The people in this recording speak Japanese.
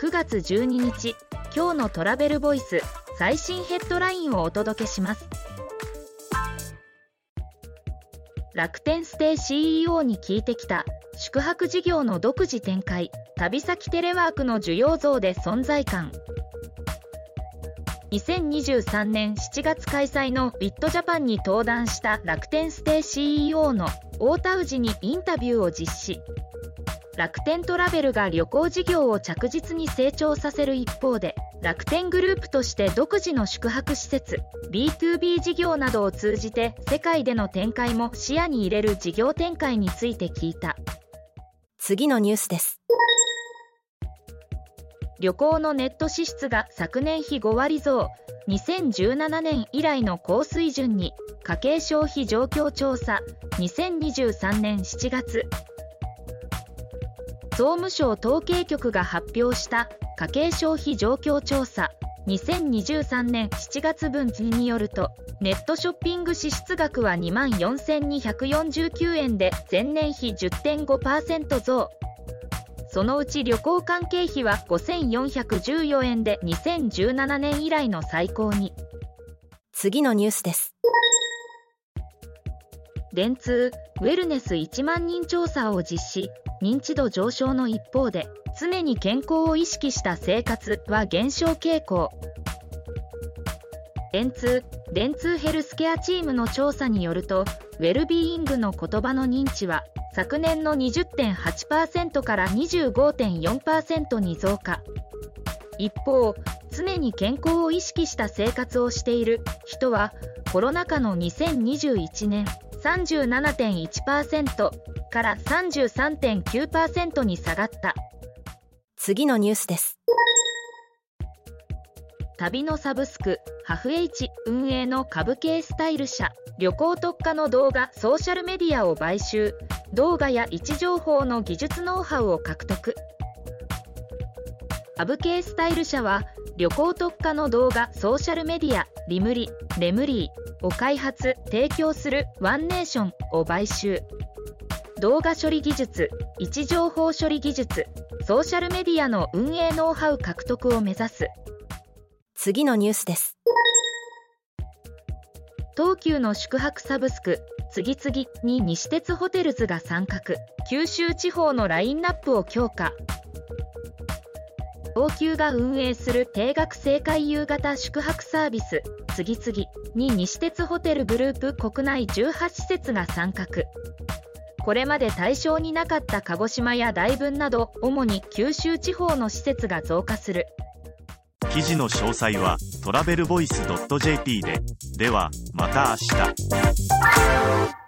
9月12日今日のトラベルボイス最新ヘッドラインをお届けします。楽天ステイ CEO に聞いてきた宿泊事業の独自展開旅先テレワークの需要増で存在感。2023年7月開催のビットジャパンに登壇した楽天ステイ CEO の大田氏にインタビューを実施。楽天トラベルが旅行事業を着実に成長させる一方で楽天グループとして独自の宿泊施設 B2B 事業などを通じて世界での展開も視野に入れる事業展開について聞いた。次のニュースです。旅行のネット支出が昨年比5割増。2017年以来の高水準に家計消費状況調査。2023年7月総務省統計局が発表した家計消費状況調査2023年7月分によるとネットショッピング支出額は2万4249円で前年比10.5%増。そのうち旅行関係費は5414円で2017年以来の最高に。次のニュースです。電通ウェルネス1万人調査を実施認知度上昇の一方で常に健康を意識した生活は減少傾向。電通電通ヘルスケアチームの調査によるとウェルビーイングの言葉の認知は昨年の20.8%から25.4%に増加。一方常に健康を意識した生活をしている。人はコロナ禍の2021年37.1%から33.9%に下がった。次のニュースです。旅のサブスクハフ H 運営の株系スタイル社旅行特化の動画ソーシャルメディアを買収。動画や位置情報の技術ノウハウを獲得。ハブ系スタイル社は旅行特化の動画ソーシャルメディアリムリレムリーを開発提供するワンネーションを買収。動画処理技術位置情報処理技術ソーシャルメディアの運営ノウハウ獲得を目指す。次のニュースです。東急の宿泊サブスク次々に西鉄ホテルズが参画。九州地方のラインナップを強化東急が運営する定額正解夕型宿泊サービス次々に西鉄ホテルグループ国内18施設が参画。これまで対象になかった鹿児島や大分など主に九州地方の施設が増加する。記事の詳細はトラベルボイス .jp で。ではまた明日。